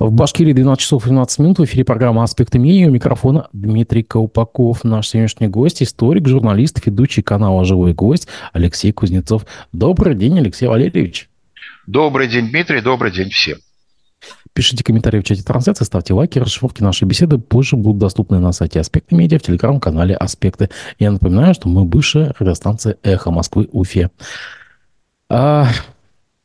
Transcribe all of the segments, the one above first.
В Башкирии 12 часов 12 минут. В эфире программа «Аспекты мнений». У микрофона Дмитрий Колпаков. Наш сегодняшний гость, историк, журналист, ведущий канала «Живой гость» Алексей Кузнецов. Добрый день, Алексей Валерьевич. Добрый день, Дмитрий. Добрый день всем. Пишите комментарии в чате трансляции, ставьте лайки, расшифровки нашей беседы позже будут доступны на сайте Аспекты Медиа, в телеграм-канале Аспекты. Я напоминаю, что мы бывшая радиостанция «Эхо Москвы» Уфе. А,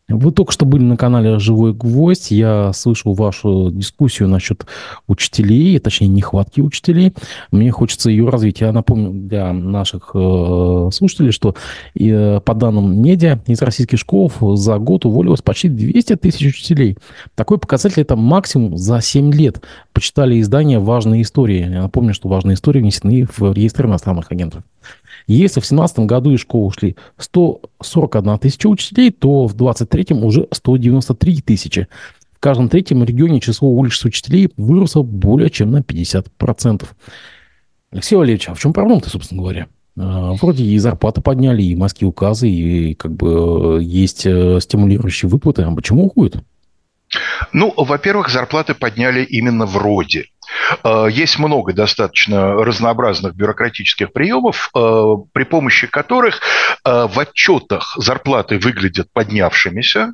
вы только что были на канале «Живой гвоздь». Я слышал вашу дискуссию насчет учителей, точнее, нехватки учителей. Мне хочется ее развить. Я напомню для наших э, слушателей, что э, по данным медиа из российских школ за год уволилось почти 200 тысяч учителей. Такой показатель – это максимум за 7 лет. Почитали издание «Важные истории». Я напомню, что «Важные истории» внесены в реестр иностранных агентов. Если в 2017 году из школы ушли 141 тысяча учителей, то в 2023 уже 193 тысячи. В каждом третьем регионе число уличных учителей выросло более чем на 50%. Алексей Валерьевич, а в чем проблема-то, собственно говоря? А, вроде и зарплаты подняли, и маски указы, и как бы э, есть э, стимулирующие выплаты. А почему уходят? Ну, во-первых, зарплаты подняли именно вроде. Э, есть много достаточно разнообразных бюрократических приемов, э, при помощи которых э, в отчетах зарплаты выглядят поднявшимися,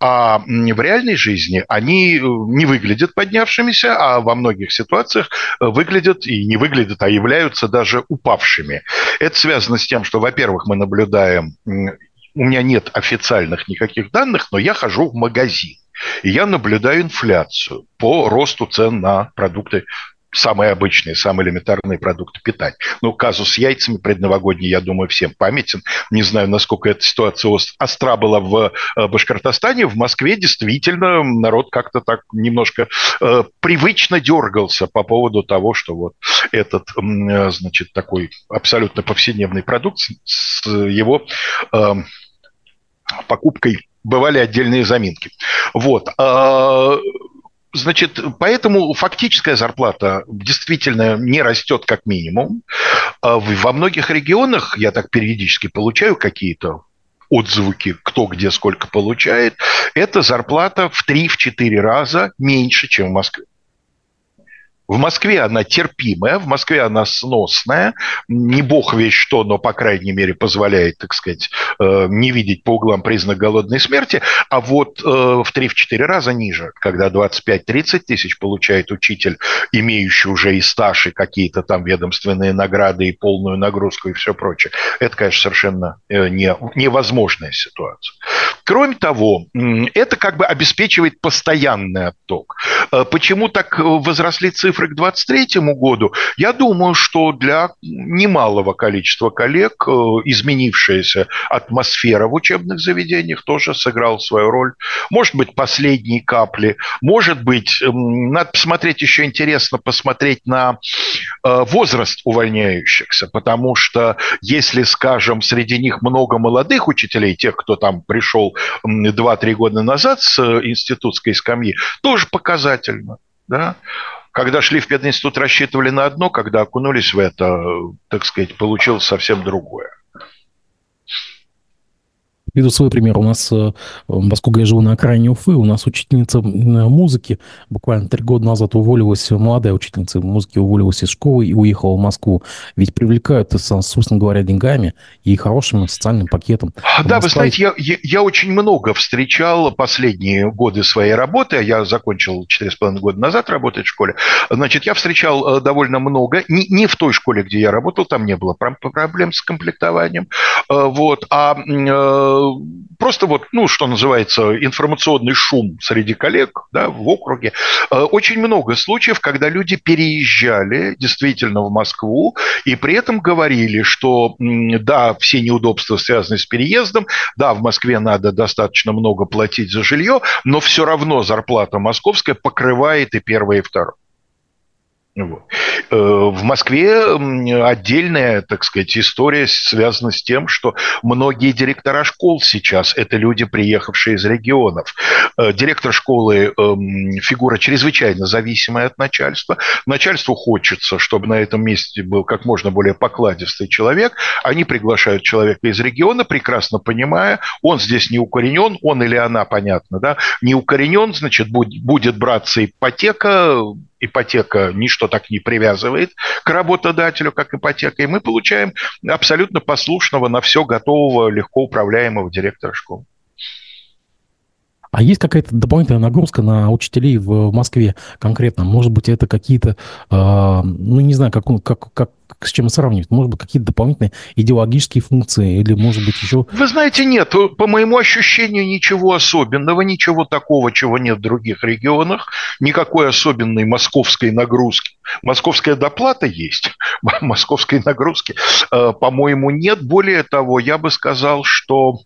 а в реальной жизни они не выглядят поднявшимися, а во многих ситуациях выглядят и не выглядят, а являются даже упавшими. Это связано с тем, что, во-первых, мы наблюдаем у меня нет официальных никаких данных, но я хожу в магазин. И я наблюдаю инфляцию по росту цен на продукты самые обычные, самые элементарные продукты питания. Ну, казус с яйцами предновогодний, я думаю, всем памятен. Не знаю, насколько эта ситуация остра была в э, Башкортостане. В Москве действительно народ как-то так немножко э, привычно дергался по поводу того, что вот этот, э, значит, такой абсолютно повседневный продукт с его э, покупкой бывали отдельные заминки. Вот. А, значит, поэтому фактическая зарплата действительно не растет как минимум. А во многих регионах, я так периодически получаю какие-то отзвуки, кто где сколько получает, эта зарплата в 3-4 раза меньше, чем в Москве. В Москве она терпимая, в Москве она сносная, не бог весь что, но, по крайней мере, позволяет, так сказать, э, не видеть по углам признак голодной смерти, а вот э, в 3-4 раза ниже, когда 25-30 тысяч получает учитель, имеющий уже и стаж, и какие-то там ведомственные награды, и полную нагрузку, и все прочее. Это, конечно, совершенно э, не, невозможная ситуация. Кроме того, это как бы обеспечивает постоянный отток. Почему так возросли цифры к 2023 году, я думаю, что для немалого количества коллег э, изменившаяся атмосфера в учебных заведениях тоже сыграла свою роль. Может быть, последние капли. Может быть, надо посмотреть еще интересно, посмотреть на э, возраст увольняющихся, потому что если, скажем, среди них много молодых учителей, тех, кто там пришел 2-3 года назад с э, институтской скамьи, тоже показательно. Да? когда шли в пединститут, рассчитывали на одно, когда окунулись в это, так сказать, получилось совсем другое. Приведу свой пример. У нас, э, поскольку я живу на окраине Уфы, у нас учительница музыки буквально три года назад уволилась, молодая учительница музыки уволилась из школы и уехала в Москву. Ведь привлекают, собственно говоря, деньгами и хорошим социальным пакетом. Да, Москва... вы знаете, я, я, я очень много встречал последние годы своей работы. Я закончил четыре с половиной года назад работать в школе. Значит, я встречал э, довольно много. Не, не в той школе, где я работал, там не было проблем с комплектованием. Э, вот, а просто вот, ну, что называется, информационный шум среди коллег да, в округе. Э, очень много случаев, когда люди переезжали действительно в Москву и при этом говорили, что да, все неудобства связаны с переездом, да, в Москве надо достаточно много платить за жилье, но все равно зарплата московская покрывает и первое, и второе. Э, в Москве отдельная, так сказать, история связана с тем, что многие директора школ сейчас – это люди, приехавшие из регионов. Э, директор школы эм, – фигура чрезвычайно зависимая от начальства. Начальству хочется, чтобы на этом месте был как можно более покладистый человек. Они приглашают человека из региона, прекрасно понимая, он здесь не укоренен, он или она, понятно, да, не укоренен, значит, будет браться ипотека, ипотека ничто так не привязывает к работодателю, как ипотека, и мы получаем абсолютно послушного, на все готового, легко управляемого директора школы. А есть какая-то дополнительная нагрузка на учителей в Москве конкретно? Может быть, это какие-то, э, ну, не знаю, как, как, как, с чем сравнивать? Может быть, какие-то дополнительные идеологические функции или, может быть, еще... Вы знаете, нет. По моему ощущению, ничего особенного, ничего такого, чего нет в других регионах, никакой особенной московской нагрузки. Московская доплата есть, московской нагрузки, э, по-моему, нет. Более того, я бы сказал, что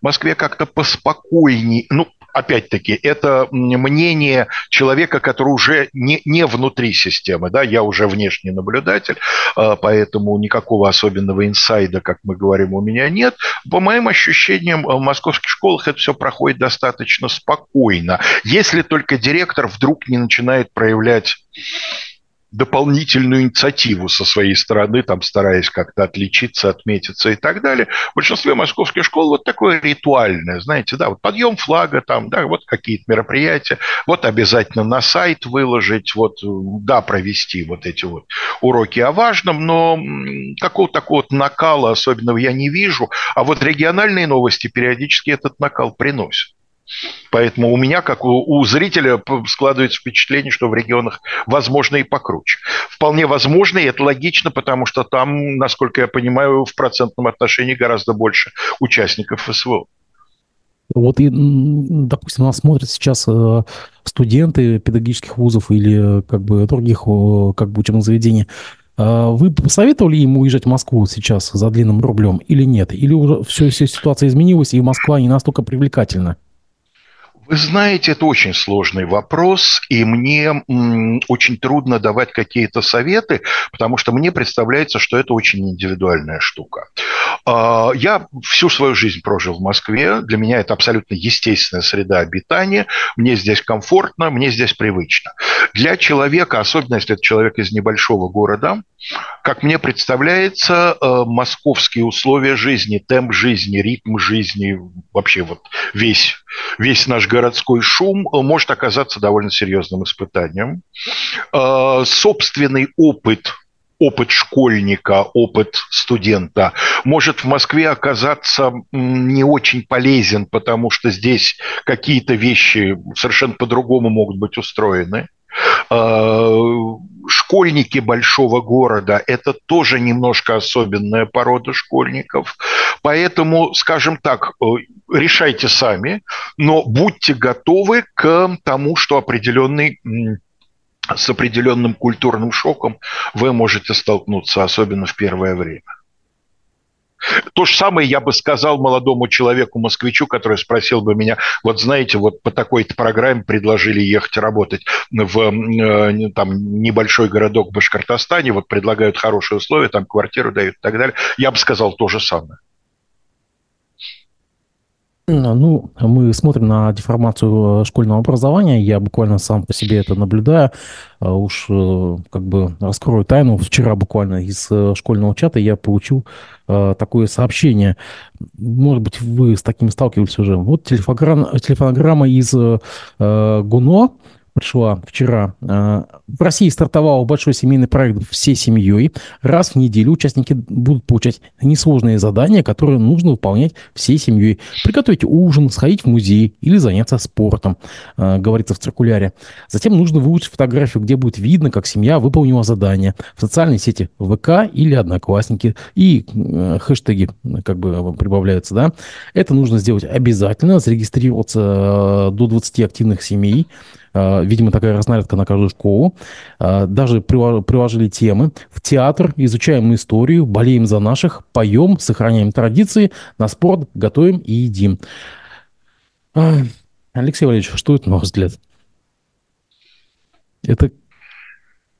в Москве как-то поспокойнее, ну, опять-таки, это мнение человека, который уже не, не внутри системы, да, я уже внешний наблюдатель, а, поэтому никакого особенного инсайда, как мы говорим, у меня нет. По моим ощущениям, в московских школах это все проходит достаточно спокойно, если только директор вдруг не начинает проявлять дополнительную инициативу со своей стороны, там стараясь как-то отличиться, отметиться и так далее. В большинстве московских школ вот такое ритуальное, знаете, да, вот подъем флага там, да, вот какие-то мероприятия, вот обязательно на сайт выложить, вот, да, провести вот эти вот уроки о важном, но какого-то такого вот накала особенного я не вижу, а вот региональные новости периодически этот накал приносят. Поэтому у меня, как у, зрителя, складывается впечатление, что в регионах возможно и покруче. Вполне возможно, и это логично, потому что там, насколько я понимаю, в процентном отношении гораздо больше участников СВО. Вот, и, допустим, нас смотрят сейчас э, студенты педагогических вузов или как бы других как бы учебных заведений. А вы посоветовали ему уезжать в Москву сейчас за длинным рублем или нет? Или уже все, вся ситуация изменилась, и Москва не настолько привлекательна? Вы знаете, это очень сложный вопрос, и мне очень трудно давать какие-то советы, потому что мне представляется, что это очень индивидуальная штука. Э, я всю свою жизнь прожил в Москве, для меня это абсолютно естественная среда обитания, мне здесь комфортно, мне здесь привычно. Для человека, особенно если это человек из небольшого города, как мне представляется, э, московские условия жизни, темп жизни, ритм жизни, вообще вот весь, весь наш городской шум э, может оказаться довольно серьезным испытанием. Э, собственный опыт опыт школьника, опыт студента может в Москве оказаться не очень полезен, потому что здесь какие-то вещи совершенно по-другому могут быть устроены. Э, школьники большого города – это тоже немножко особенная порода школьников. Поэтому, скажем так, э, решайте сами, но будьте готовы к тому, что определенный с определенным культурным шоком вы можете столкнуться, особенно в первое время. То же самое я бы сказал молодому человеку-москвичу, который спросил бы меня, вот знаете, вот по такой-то программе предложили ехать работать в э, там, небольшой городок в Башкортостане, вот предлагают хорошие условия, там квартиру дают и так далее. Я бы сказал то же самое. Ну, мы смотрим на деформацию э, школьного образования. Я буквально сам по себе это наблюдаю. А уж э, как бы раскрою тайну. Вчера буквально из э, школьного чата я получил такое сообщение. Может быть, вы с таким сталкивались уже. Вот телефонограмма, телефонограмма из ГУНО пришла вчера. А, в России стартовал большой семейный проект всей семьей. Раз в неделю участники будут получать несложные задания, которые нужно выполнять всей семьей. Приготовить ужин, сходить в музей или заняться спортом, а, говорится в циркуляре. Затем нужно выучить фотографию, где будет видно, как семья выполнила задание. В социальной сети ВК или Одноклассники. И э, хэштеги как бы прибавляются. Да? Это нужно сделать обязательно. Зарегистрироваться э, до 20 активных семей. А, видимо, такая разнарядка на каждую школу. А, даже приложили темы. В театр изучаем историю, болеем за наших, поем, сохраняем традиции, на спорт готовим и едим. А, Алексей Валерьевич, что это, на ваш взгляд? Это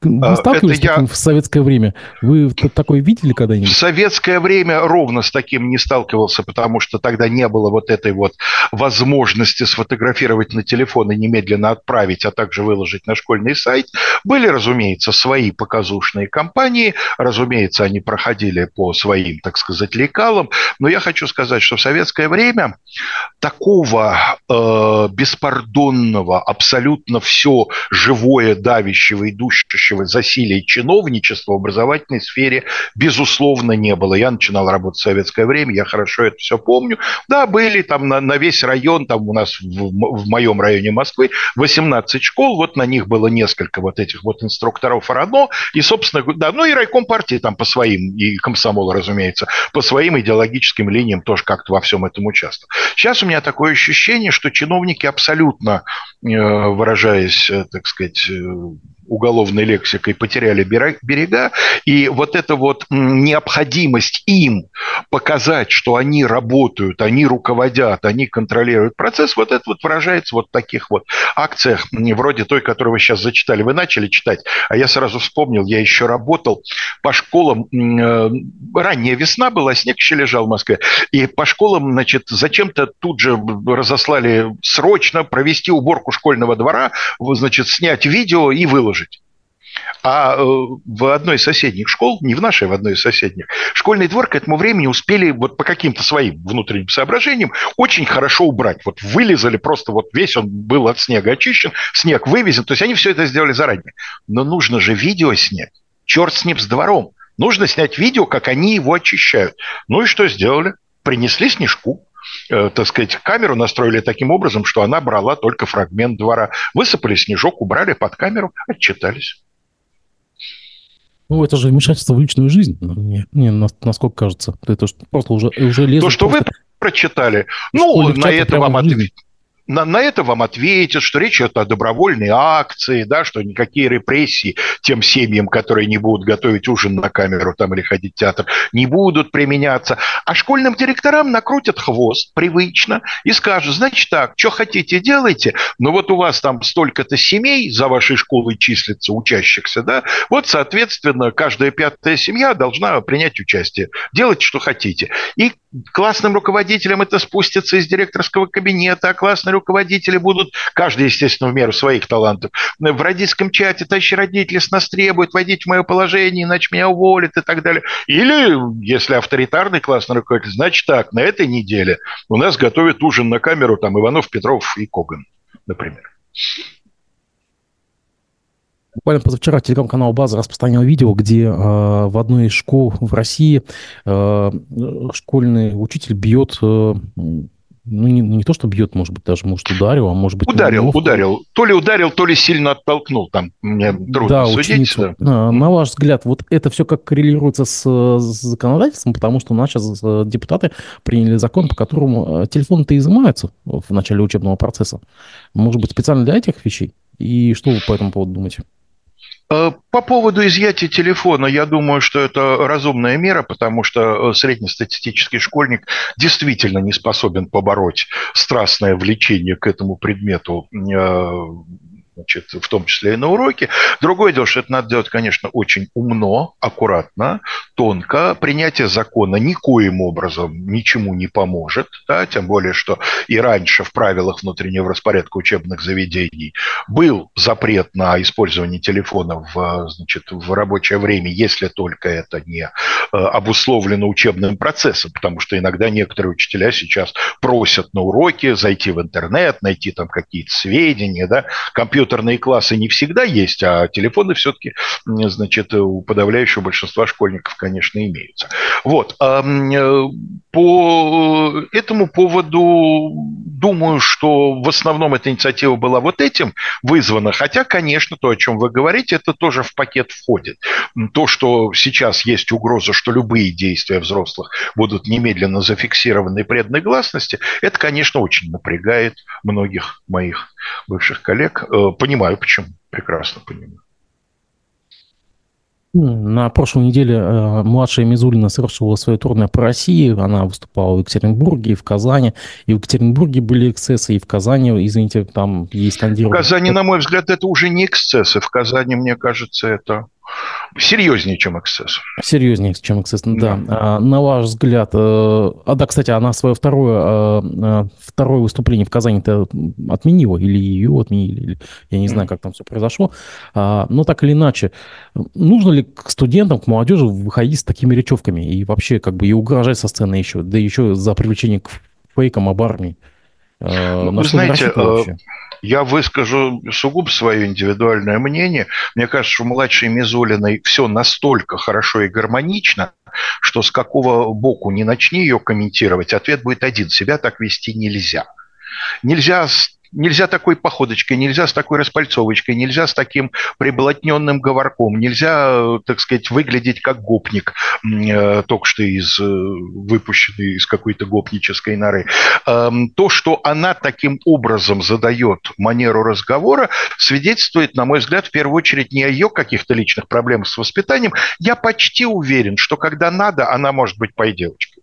Вы а, сталкивались это я... в советское время? Вы такое видели когда-нибудь? В советское время ровно с таким не сталкивался, потому что тогда не было вот этой вот возможности сфотографировать на телефон и немедленно отправить, а также выложить на школьный сайт. Были, разумеется, свои показушные кампании, разумеется, они проходили по своим, так сказать, лекалам, но я хочу сказать, что в советское время такого э, беспардонного, абсолютно все живое, давящего, идущего общего засилия чиновничества в образовательной сфере, безусловно, не было. Я начинал работать в советское время, я хорошо это все помню. Да, были там на, на весь район, там у нас в, в моем районе Москвы 18 школ, вот на них было несколько вот этих вот инструкторов РАНО, и, собственно, да, ну и райком партии там по своим, и комсомол, разумеется, по своим идеологическим линиям тоже как-то во всем этом участвовал. Сейчас у меня такое ощущение, что чиновники абсолютно, э, выражаясь, э, так сказать, э, уголовной лексикой потеряли берега, и вот эта вот необходимость им показать, что они работают, они руководят, они контролируют процесс, вот это вот выражается вот в таких вот акциях, вроде той, которую вы сейчас зачитали. Вы начали читать, а я сразу вспомнил, я еще работал по школам, э, ранняя весна была, снег еще лежал в Москве, и по школам, значит, зачем-то тут же разослали срочно провести уборку школьного двора, значит, снять видео и выложить выложить. А э, в одной из соседних школ, не в нашей, в одной из соседних, школьный двор к этому времени успели вот по каким-то своим внутренним соображениям очень хорошо убрать. Вот вылезали просто, вот весь он был от снега очищен, снег вывезен. То есть они все это сделали заранее. Но нужно же видео снять. Черт с ним, с двором. Нужно снять видео, как они его очищают. Ну и что сделали? Принесли снежку, так сказать, камеру настроили таким образом, что она брала только фрагмент двора. Высыпали снежок, убрали под камеру, отчитались. Ну, это же вмешательство в личную жизнь. Мне, мне насколько кажется. Это просто уже, уже лезут... То, что вы прочитали, ну, на это вам ответ на, на это вам ответят, что речь идет о добровольной акции, да, что никакие репрессии тем семьям, которые не будут готовить ужин на камеру там, или ходить в театр, не будут применяться. А школьным директорам накрутят хвост привычно и скажут, значит так, что хотите делайте, но вот у вас там столько-то семей за вашей школой числится, учащихся, да, вот, соответственно, каждая пятая семья должна принять участие. Делайте, что хотите. И классным руководителям это спустится из директорского кабинета, а классные руководители будут, каждый, естественно, в меру своих талантов, в родительском чате, товарищи родители с нас требуют, войдите в мое положение, иначе меня уволят и так далее. Или, если авторитарный классный руководитель, значит так, на этой неделе у нас готовят ужин на камеру там Иванов, Петров и Коган, например. Буквально позавчера телеграм-канал «База» распространил видео, где э, в одной из школ в России э, школьный учитель бьет э, ну, не, не то, что бьет, может быть, даже, может, ударил, а может быть... Ударил, неловко. ударил. То ли ударил, то ли сильно оттолкнул. Там мне трудно да, судить. Ученицу. Да. На ваш взгляд, вот это все как коррелируется с, с законодательством, потому что у нас сейчас э, депутаты приняли закон, по которому э, телефоны-то изымаются в начале учебного процесса. Может быть, специально для этих вещей? И что вы по этому поводу думаете? Э, по поводу изъятия телефона, я думаю, что это разумная мера, потому что э, среднестатистический школьник действительно не способен побороть страстное влечение к этому предмету э, значит, в том числе и на уроке. Другое дело, что это надо делать, конечно, очень умно, аккуратно, тонко. Принятие закона никоим образом ничему не поможет, да, тем более, что и раньше в правилах внутреннего распорядка учебных заведений был запрет на использование телефона в, значит, в рабочее время, если только это не э, обусловлено учебным процессом, потому что иногда некоторые учителя сейчас просят на уроки зайти в интернет, найти там какие-то сведения, да, компьютер компьютерные классы не всегда есть, а телефоны все-таки, значит, у подавляющего большинства школьников, конечно, имеются. Вот. Э, по этому поводу думаю, что в основном эта инициатива была вот этим вызвана, хотя, конечно, то, о чем вы говорите, это тоже в пакет входит. То, что сейчас есть угроза, что любые действия взрослых будут немедленно зафиксированы и преданы гласности, это, конечно, очень напрягает многих моих бывших коллег. Понимаю, почему. Прекрасно понимаю. На прошлой неделе э, младшая Мизулина совершила свое турне по России. Она выступала в Екатеринбурге, и в Казани. И в Екатеринбурге были эксцессы, и в Казани, извините, там есть скандирование. В Казани, на мой взгляд, это уже не эксцессы. В Казани, мне кажется, это Серьезнее, чем эксцесс. Серьезнее, чем эксцесс, да. да. А, на ваш взгляд, э, а да, кстати, она свое второе, э, э, второе выступление в Казани-то отменила, или ее отменили, или, я не знаю, как там все произошло. А, но так или иначе, нужно ли к студентам, к молодежи выходить с такими речевками и вообще как бы и угрожать со сцены еще, да еще за привлечение к фейкам об армии? Ну, вы знаете, я выскажу сугубо свое индивидуальное мнение. Мне кажется, что у младшей Мизулиной все настолько хорошо и гармонично, что с какого боку не начни ее комментировать, ответ будет один. Себя так вести нельзя. Нельзя Нельзя такой походочкой, нельзя с такой распальцовочкой, нельзя с таким приблотненным говорком, нельзя, так сказать, выглядеть как гопник, э, только что из, э, выпущенный из какой-то гопнической норы. Эм, то, что она таким образом задает манеру разговора, свидетельствует, на мой взгляд, в первую очередь не о ее каких-то личных проблемах с воспитанием. Я почти уверен, что когда надо, она может быть пой девочкой.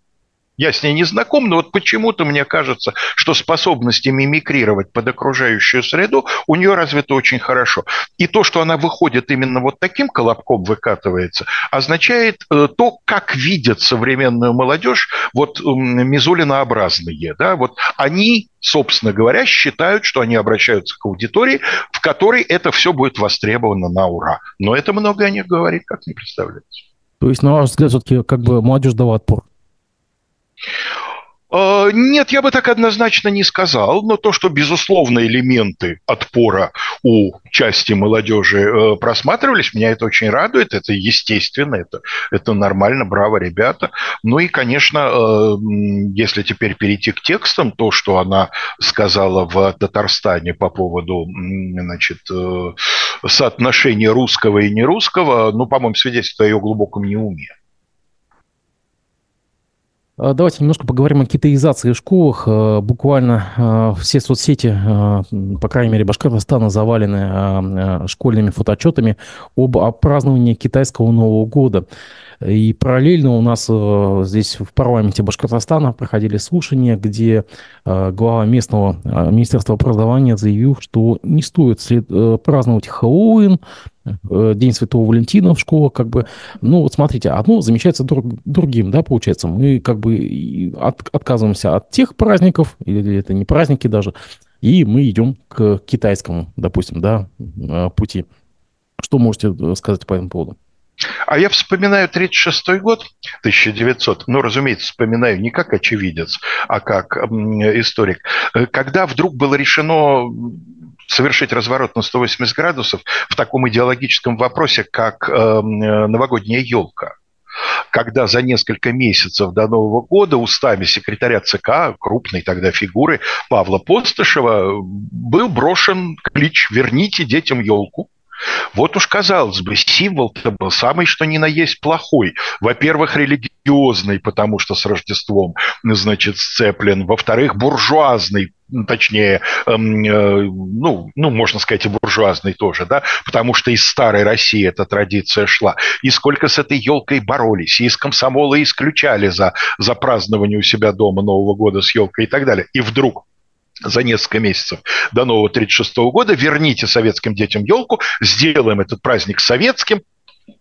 Я с ней не знаком, но вот почему-то мне кажется, что способности мимикрировать под окружающую среду у нее развиты очень хорошо. И то, что она выходит именно вот таким колобком выкатывается, означает э, то, как видят современную молодежь вот мизулинообразные. Да? Вот они, собственно говоря, считают, что они обращаются к аудитории, в которой это все будет востребовано на ура. Но это много о них говорит, как не представляется. То есть, на ваш взгляд, все-таки как бы молодежь дала отпор? А, нет, я бы так однозначно не сказал, но то, что, безусловно, элементы отпора у части молодежи э, просматривались, меня это очень радует, это естественно, это, это нормально, браво, ребята. Ну и, конечно, э, если теперь перейти к текстам, то, что она сказала в Татарстане по поводу значит, э, соотношения русского и нерусского, ну, по-моему, свидетельствует о ее глубоком неуме. А, давайте немножко поговорим о китаизации в школах. А, буквально а, все соцсети, по крайней мере, Башкортостана завалены школьными фотоотчетами об праздновании китайского Нового года. И параллельно у нас здесь в парламенте Башкортостана проходили слушания, где глава местного Министерства образования заявил, что не стоит э, праздновать Хэллоуин, День Святого Валентина в школах, как бы, ну, вот смотрите, одно замечается друг, другим, да, получается, мы как бы от, отказываемся от тех праздников, или это не праздники даже, и мы идем к китайскому, допустим, да, э, пути. Что можете э, сказать по этому поводу? А я вспоминаю 36 год, 1900, ну, разумеется, вспоминаю не как очевидец, а как историк, когда вдруг было решено совершить разворот на 180 градусов в таком идеологическом вопросе, как эм, э, новогодняя елка когда за несколько месяцев до Нового года устами секретаря ЦК, крупной тогда фигуры Павла Постышева, был брошен клич «Верните детям елку». Вот уж, казалось бы, символ-то был самый что ни на есть плохой. Во-первых, религиозный, потому что с Рождеством, значит, сцеплен. Во-вторых, буржуазный, точнее, эм, э, ну, ну, можно сказать, и буржуазный тоже, да, потому что из старой России эта традиция шла. И сколько с этой елкой боролись, и из комсомола исключали за, за празднование у себя дома Нового года с елкой и так далее. И вдруг за несколько месяцев до нового 36 года, верните советским детям елку, сделаем этот праздник советским,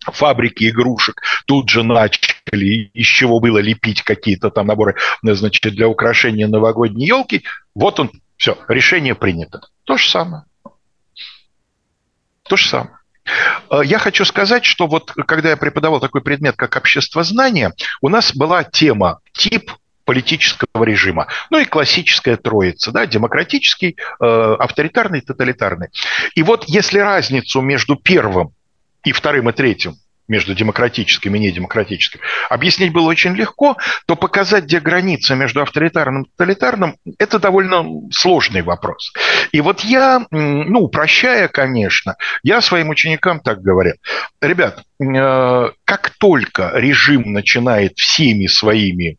фабрики игрушек тут же начали, из чего было лепить какие-то там наборы, значит, для украшения новогодней елки. Вот он, все, решение принято. То же самое. То же самое. Э, я хочу сказать, что вот когда я преподавал такой предмет, как общество знания, у нас была тема тип политического режима. Ну и классическая троица, да, демократический, э, авторитарный, тоталитарный. И вот если разницу между первым и вторым и третьим между демократическим и недемократическим, объяснить было очень легко, то показать, где граница между авторитарным и тоталитарным, это довольно сложный вопрос. И вот я, ну, упрощая, конечно, я своим ученикам так говорю. Ребят, э, как только режим начинает всеми своими,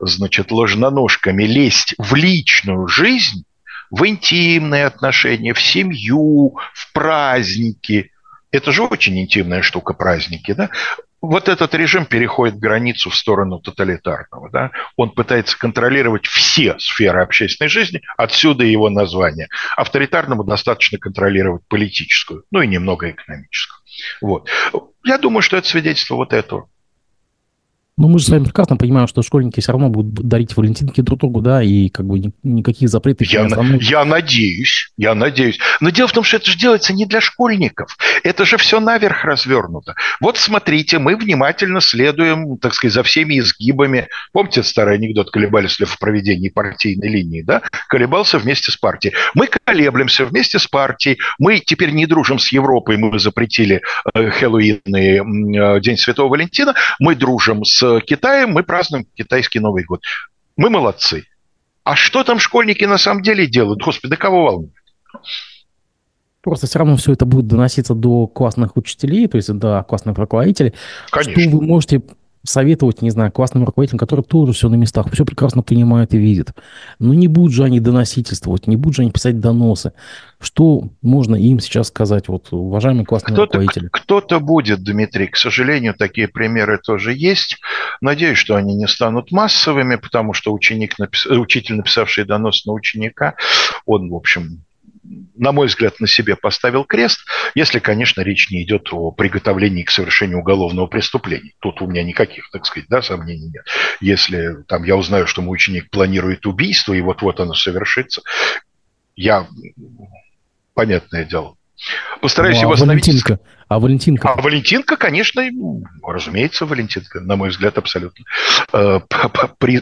значит, ложноножками лезть в личную жизнь, в интимные отношения, в семью, в праздники – Это же очень интимная штука, праздники, да? Вот этот режим переходит границу в сторону тоталитарного. Да? Он пытается контролировать все сферы общественной жизни, отсюда его название. Авторитарному достаточно контролировать политическую, ну и немного экономическую. Вот. Я думаю, что это свидетельство вот этого. Ну, мы же с вами прекрасно понимаем, что школьники все равно будут дарить валентинки друг другу, да, и как бы никаких запретов я, не Я надеюсь, я надеюсь. Но дело в том, что это же делается не для школьников. Это же все наверх развернуто. Вот смотрите, мы внимательно следуем, так сказать, за всеми изгибами. Помните старый анекдот, колебались ли в проведении партийной линии, да? Колебался вместе с партией. Мы колеблемся вместе с партией. Мы теперь не дружим с Европой, мы запретили э, Хэллоуин и э, День Святого Валентина. Мы дружим с Китаем мы празднуем китайский Новый год. Мы молодцы. А что там школьники на самом деле делают? Господи, да кого волнует? Просто все равно все это будет доноситься до классных учителей, то есть до классных руководителей. Конечно. Что вы можете советовать, не знаю, классным руководителям, которые тоже все на местах, все прекрасно понимают и видят. Но не будут же они доносительствовать, не будут же они писать доносы. Что можно им сейчас сказать, вот, уважаемые классные кто-то, руководители? Кто-то будет, Дмитрий. К сожалению, такие примеры тоже есть. Надеюсь, что они не станут массовыми, потому что ученик, напис... учитель, написавший донос на ученика, он, в общем, на мой взгляд, на себе поставил крест, если, конечно, речь не идет о приготовлении к совершению уголовного преступления. Тут у меня никаких, так сказать, да, сомнений нет. Если там я узнаю, что мой ученик планирует убийство, и вот-вот оно совершится, я, понятное дело, Постараюсь ну, его а остановить. Валентинка? А Валентинка? А Валентинка, конечно, разумеется, Валентинка, на мой взгляд, абсолютно э,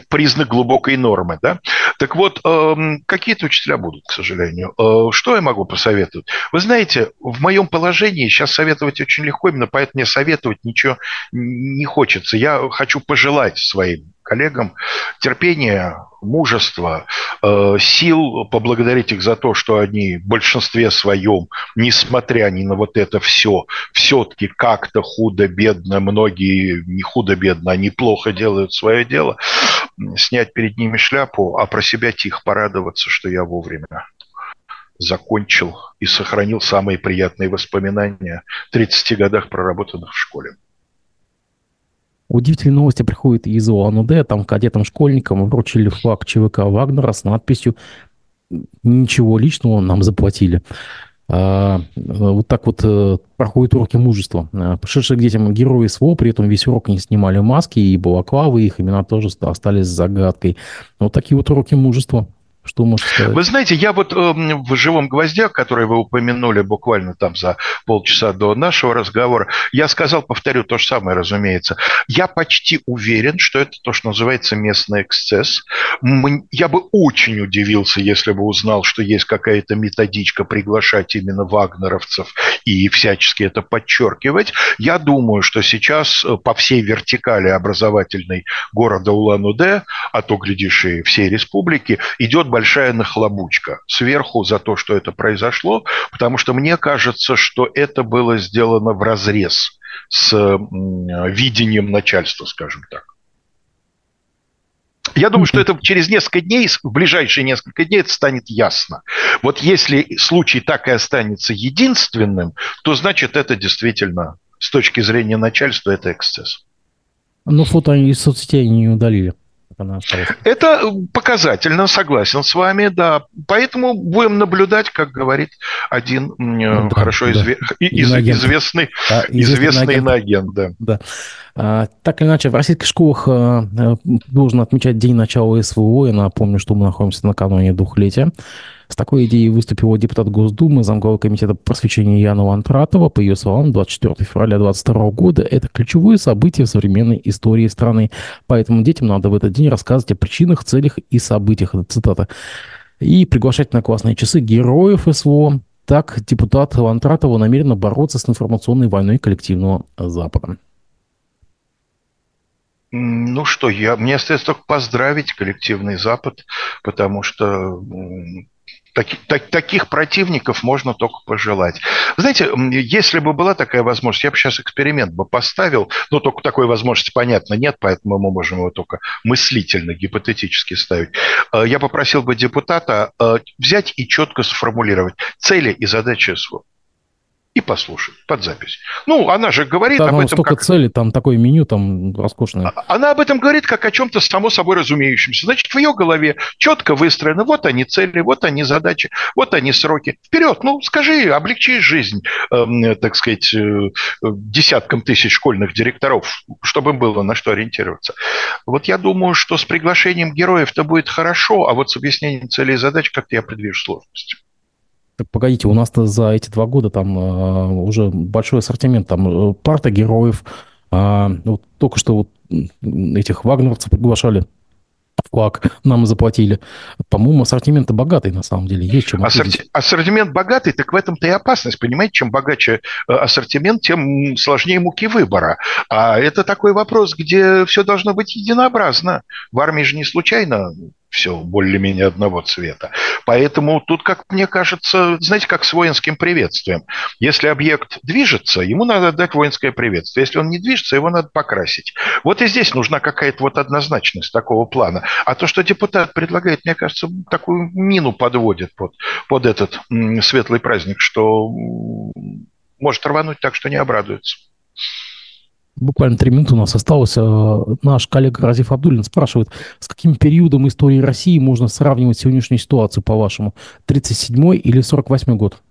признак глубокой нормы. Да? Так вот, эм, какие-то учителя будут, к сожалению. Э, что я могу посоветовать? Вы знаете, в моем положении сейчас советовать очень легко, именно поэтому мне советовать ничего не хочется. Я хочу пожелать своим коллегам терпения, мужества, э, сил, поблагодарить их за то, что они в большинстве своем, несмотря ни на вот это все, все-таки как-то худо-бедно, многие не худо-бедно, они плохо делают свое дело, снять перед ними шляпу, а про себя тихо порадоваться, что я вовремя закончил и сохранил самые приятные воспоминания в 30 годах, проработанных в школе. Удивительные новости приходят из ОАН-УД, там кадетам-школьникам вручили флаг ЧВК Вагнера с надписью «Ничего личного нам заплатили». А, вот так вот а, проходят уроки мужества. А, пришедшие к детям герои СВО, при этом весь урок не снимали маски, и балаклавы, их имена тоже остались загадкой. Вот такие вот уроки мужества. Что можете сказать? Вы знаете, я вот э, в «Живом гвоздях», который вы упомянули буквально там за полчаса до нашего разговора, я сказал, повторю то же самое, разумеется. Я почти уверен, что это то, что называется местный эксцесс. Я бы очень удивился, если бы узнал, что есть какая-то методичка приглашать именно вагнеровцев и всячески это подчеркивать. Я думаю, что сейчас э, по всей вертикали образовательной города Улан-Удэ, а то, глядишь, и всей республики, идет большая нахлобучка сверху за то, что это произошло, потому что мне кажется, что это было сделано в разрез с видением начальства, скажем так. Я думаю, что это через несколько дней, в ближайшие несколько дней это станет ясно. Вот если случай так и останется единственным, то значит это действительно с точки зрения начальства это эксцесс. Но фото из соцсетей не удалили она осталась. Это показательно, согласен с вами, да. Поэтому будем наблюдать, как говорит один ну, да, хорошо да. Изве... из... известный, а, известный иноагент. Да. Да. А, так или иначе, в российских школах а, должен отмечать день начала СВО. Я напомню, что мы находимся накануне двухлетия. С такой идеей выступил депутат Госдумы, замглавы комитета просвещения Яна Лантратова. По ее словам, 24 февраля 2022 года – это ключевое событие в современной истории страны. Поэтому детям надо в этот день рассказывать о причинах, целях и событиях. Это цитата. И приглашать на классные часы героев СВО. Так депутат Лантратова намерена бороться с информационной войной коллективного Запада. Ну что, я, мне остается только поздравить коллективный Запад, потому что так, так, таких противников можно только пожелать. Знаете, если бы была такая возможность, я бы сейчас эксперимент бы поставил, но только такой возможности, понятно, нет, поэтому мы можем его только мыслительно, гипотетически ставить. Э, я попросил бы депутата э, взять и четко сформулировать цели и задачи СВО. И послушай под запись. Ну, она же говорит там об этом... столько как... целей, там такое меню, там роскошное. А, она об этом говорит как о чем-то само собой разумеющемся. Значит, в ее голове четко выстроено, вот они цели, вот они задачи, вот они сроки. Вперед, ну, скажи, облегчи жизнь, э, так сказать, э, десяткам тысяч школьных директоров, чтобы им было на что ориентироваться. Вот я думаю, что с приглашением героев-то будет хорошо, а вот с объяснением целей и задач как-то я предвижу сложности. Так погодите, у нас-то за эти два года там э, уже большой ассортимент, там э, парта героев, э, вот только что вот этих вагнеровцев приглашали флаг нам заплатили. По-моему, ассортимент богатый на самом деле. Есть чем Ассорти... Ассортимент богатый, так в этом-то и опасность. Понимаете, чем богаче э, ассортимент, тем сложнее муки выбора. А это такой вопрос, где все должно быть единообразно. В армии же не случайно все более-менее одного цвета. Поэтому тут, как мне кажется, знаете, как с воинским приветствием. Если объект движется, ему надо дать воинское приветствие. Если он не движется, его надо покрасить. Вот и здесь нужна какая-то вот однозначность такого плана. А то, что депутат предлагает, мне кажется, такую мину подводит под, под этот светлый праздник, что может рвануть так, что не обрадуется. Буквально три минуты у нас осталось. Э, наш коллега Разиф Абдулин спрашивает, с каким периодом истории России можно сравнивать сегодняшнюю ситуацию, по-вашему? 37-й или 48-й год?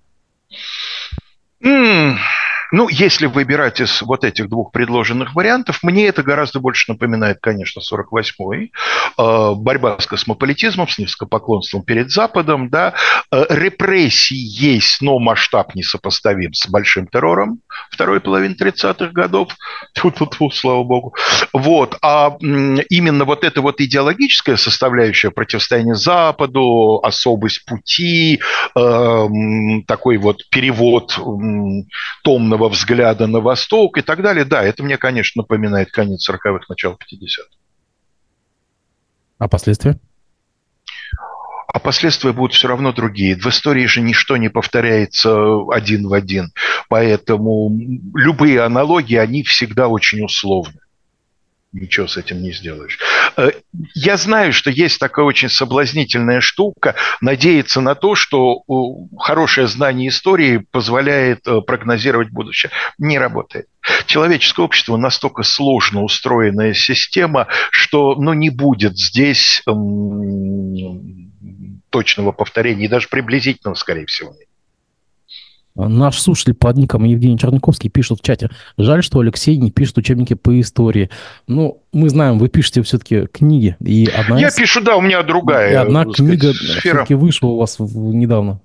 Ну, если выбирать из вот этих двух предложенных вариантов, мне это гораздо больше напоминает, конечно, 48-й. Э, борьба с космополитизмом, с низкопоклонством перед Западом, да. Э, репрессии есть, но масштаб не сопоставим с большим террором второй половины 30-х годов. Тут, слава богу. Вот. А именно вот эта вот идеологическая составляющая противостояния Западу, особость пути, э, такой вот перевод томного нового взгляда на Восток и так далее. Да, это мне, конечно, напоминает конец 40-х, начало 50-х. А последствия? а последствия будут все равно другие. В истории же ничто не повторяется один в один. Поэтому любые аналогии, они всегда очень условны ничего с этим не сделаешь. Э, я знаю, что есть такая очень соблазнительная штука, надеяться на то, что хорошее знание истории позволяет э, прогнозировать будущее. Не работает. Человеческое общество настолько сложно устроенная система, что ну, не будет здесь эм, точного повторения, и даже приблизительного, скорее всего, нет. Наш слушатель под ником Евгений Черняковский пишет в чате. Жаль, что Алексей не пишет учебники по истории. Ну, мы знаем, вы пишете все-таки книги. И одна Я из... пишу, да, у меня другая. И одна книга все-таки вышла у вас недавно,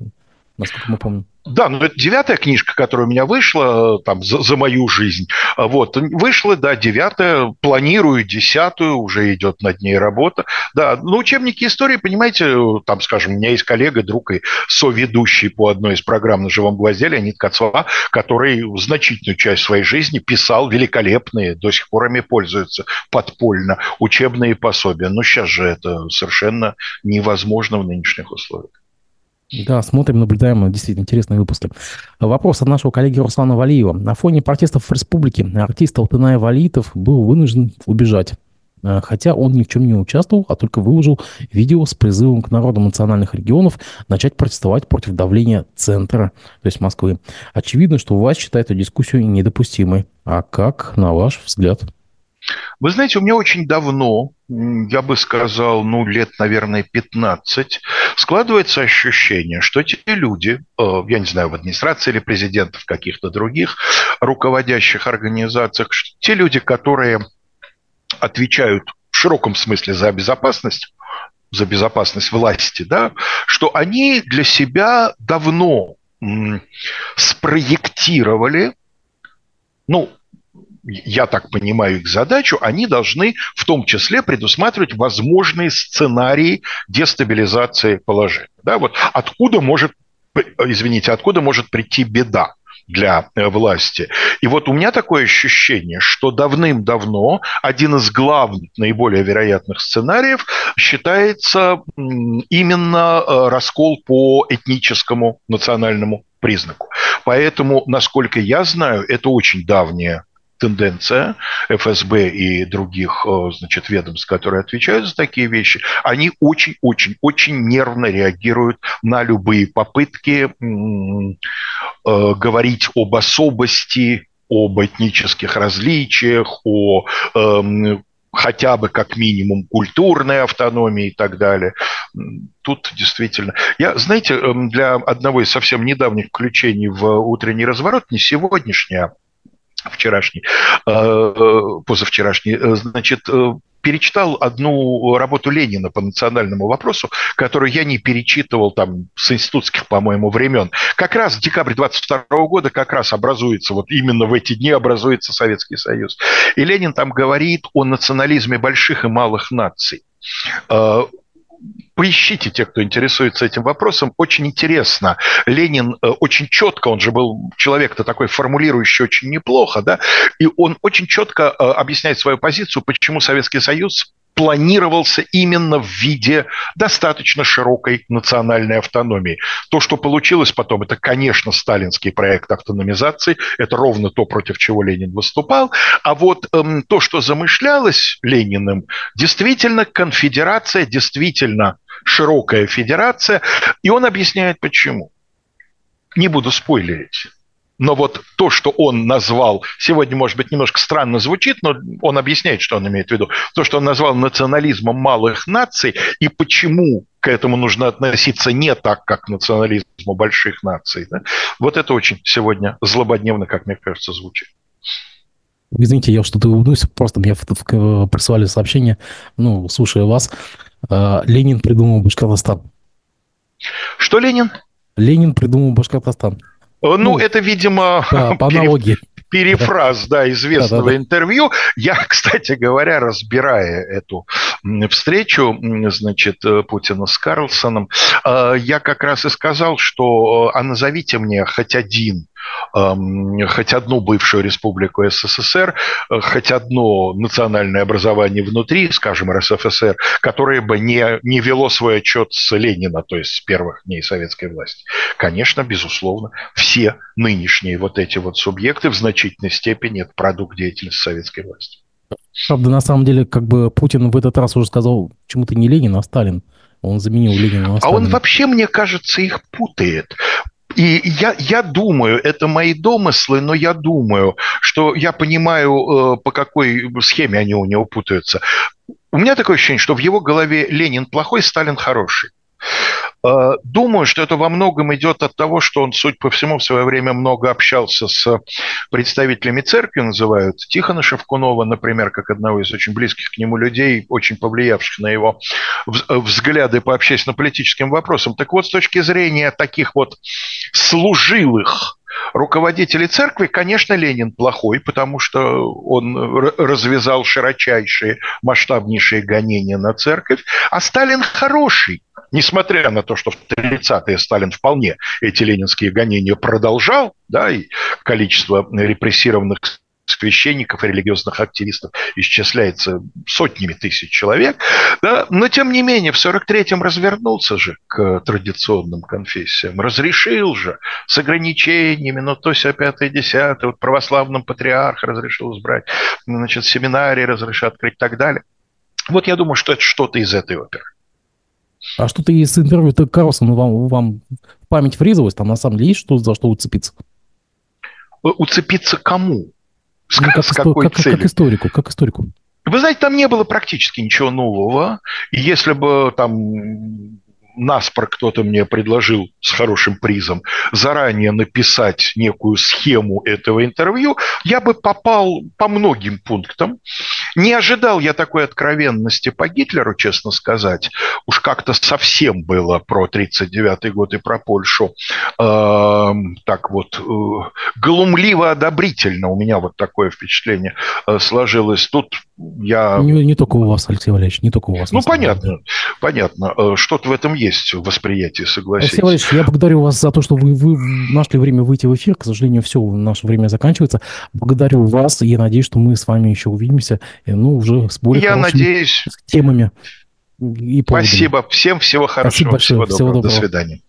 насколько мы помним. Да, ну это девятая книжка, которая у меня вышла э, там за, за мою жизнь. А вот, вышла, да, девятая, планирую десятую, уже идет над ней работа. Да, ну учебники истории, понимаете, там, скажем, у меня есть коллега, друг и соведущий по одной из программ на живом гвозде, Леонид Кацва, который значительную часть своей жизни писал великолепные, до сих пор ими пользуются подпольно, учебные пособия. Но сейчас же это совершенно невозможно в нынешних условиях. Да, смотрим, наблюдаем действительно интересные выпуски. Вопрос от нашего коллеги Руслана Валиева. На фоне протестов в республике артист Алтынай Валиитов был вынужден убежать. Э, хотя он ни в чем не участвовал, а только выложил видео с призывом к народам национальных регионов начать протестовать против давления центра, то есть Москвы. Очевидно, что власть считает эту дискуссию недопустимой. А как, на ваш взгляд? Вы знаете, у меня очень давно, я бы сказал, ну, лет, наверное, 15, складывается ощущение, что те люди, э, я не знаю, в администрации или президентов каких-то других руководящих организациях, те люди, которые отвечают в широком смысле за безопасность, за безопасность власти, да, что они для себя давно спроектировали, ну, я так понимаю их задачу, они должны в том числе предусматривать возможные сценарии дестабилизации положения. Да, вот откуда может, извините, откуда может прийти беда? для э, власти. И вот у меня такое ощущение, что давным-давно один из главных, наиболее вероятных сценариев считается именно э, раскол по этническому национальному признаку. Поэтому, насколько я знаю, это очень давняя тенденция ФСБ и других, значит, ведомств, которые отвечают за такие вещи, они очень-очень-очень нервно реагируют на любые попытки говорить об особости, об этнических различиях, о эм, хотя бы как минимум культурной автономии и так далее. Тут действительно... Я, знаете, эм, для одного из совсем недавних включений в утренний разворот, не сегодняшний, вчерашний, э, э, позавчерашний, э, значит, перечитал одну работу Ленина по национальному вопросу, которую я не перечитывал там с институтских, по-моему, времен. Как раз в декабре 22 года как раз образуется, вот именно в эти дни образуется Советский Союз. И Ленин там говорит о национализме больших и малых наций поищите те, кто интересуется этим вопросом. Очень интересно. Ленин э, очень четко, он же был человек-то такой формулирующий очень неплохо, да, и он очень четко э, объясняет свою позицию, почему Советский Союз планировался именно в виде достаточно широкой национальной автономии. То, что получилось потом, это, конечно, сталинский проект автономизации, это ровно то, против чего Ленин выступал, а вот эм, то, что замышлялось Лениным, действительно конфедерация, действительно широкая федерация, и он объясняет почему. Не буду спойлерить. Но вот то, что он назвал, сегодня, может быть, немножко странно звучит, но он объясняет, что он имеет в виду. То, что он назвал национализмом малых наций, и почему к этому нужно относиться не так, как к национализму больших наций. Да? Вот это очень сегодня злободневно, как мне кажется, звучит. Извините, я что-то улыбнусь, просто мне прислали сообщение, ну, слушая вас, а, Ленин придумал Башкортостан. Что Ленин? Ленин придумал Башкортостан. Ну, ну это, видимо, да, по аналогии. перефраз да, известного да, да, да. интервью. Я, кстати говоря, разбирая эту встречу, значит, э, Путина с Карлсоном, э, я как раз и сказал, что э, а назовите мне хоть один хоть одну бывшую республику СССР, хоть одно национальное образование внутри, скажем, РСФСР, которое бы не, не вело свой отчет с Ленина, то есть с первых дней советской власти. Конечно, безусловно, все нынешние вот эти вот субъекты в значительной степени это продукт деятельности советской власти. Правда, на самом деле, как бы Путин в этот раз уже сказал, почему-то не Ленин, а Сталин. Он заменил Ленина на Сталина. А он вообще, мне кажется, их путает. И я, я думаю, это мои домыслы, но я думаю, что я понимаю, э, по какой схеме они у него путаются. У меня такое ощущение, что в его голове Ленин плохой, Сталин хороший. Э, думаю, что это во многом идет от того, что он, судя по всему, в свое время много общался с представителями церкви, называют Тихона Шевкунова, например, как одного из очень близких к нему людей, очень повлиявших на его взгляды по общественно-политическим вопросам. Так вот, с точки зрения таких вот служилых руководителей церкви, конечно, Ленин плохой, потому что он развязал широчайшие, масштабнейшие гонения на церковь, а Сталин хороший. Несмотря на то, что в 30-е Сталин вполне эти ленинские гонения продолжал, да, и количество репрессированных священников религиозных активистов исчисляется сотнями тысяч человек, да, но тем не менее в 43-м развернулся же к традиционным конфессиям, разрешил же с ограничениями, ну то все пятое, десятое, вот православным патриарх разрешил избрать, значит, семинарии разрешат открыть и так далее. Вот я думаю, что это что-то из этой оперы. А что-то из интервью Карлсона вам, вам память врезалось? Там на самом деле есть что за что уцепиться? Уцепиться кому? С, ну, как, с какой как, целью? Как историку, как историку. Вы знаете, там не было практически ничего нового. И если бы там наспор кто-то мне предложил с хорошим призом заранее написать некую схему этого интервью, я бы попал по многим пунктам. Не ожидал я такой откровенности по Гитлеру, честно сказать. Уж как-то совсем было про 1939 год и про Польшу. Э, так вот, э, глумливо-одобрительно у меня вот такое впечатление э, сложилось. Тут я... Не, не только у вас, Алексей Валерьевич, не только у вас. Ну, понятно, понятно. Э, что-то в этом есть в восприятии, согласитесь. Алексей Валерьевич, я благодарю вас за то, что вы, вы нашли время выйти в эфир. К сожалению, все, наше время заканчивается. Благодарю вас. Я надеюсь, что мы с вами еще увидимся, ну, уже с более я надеюсь. темами. И Спасибо. Всем всего хорошего. Спасибо большое. Всего доброго. Всего доброго. До свидания.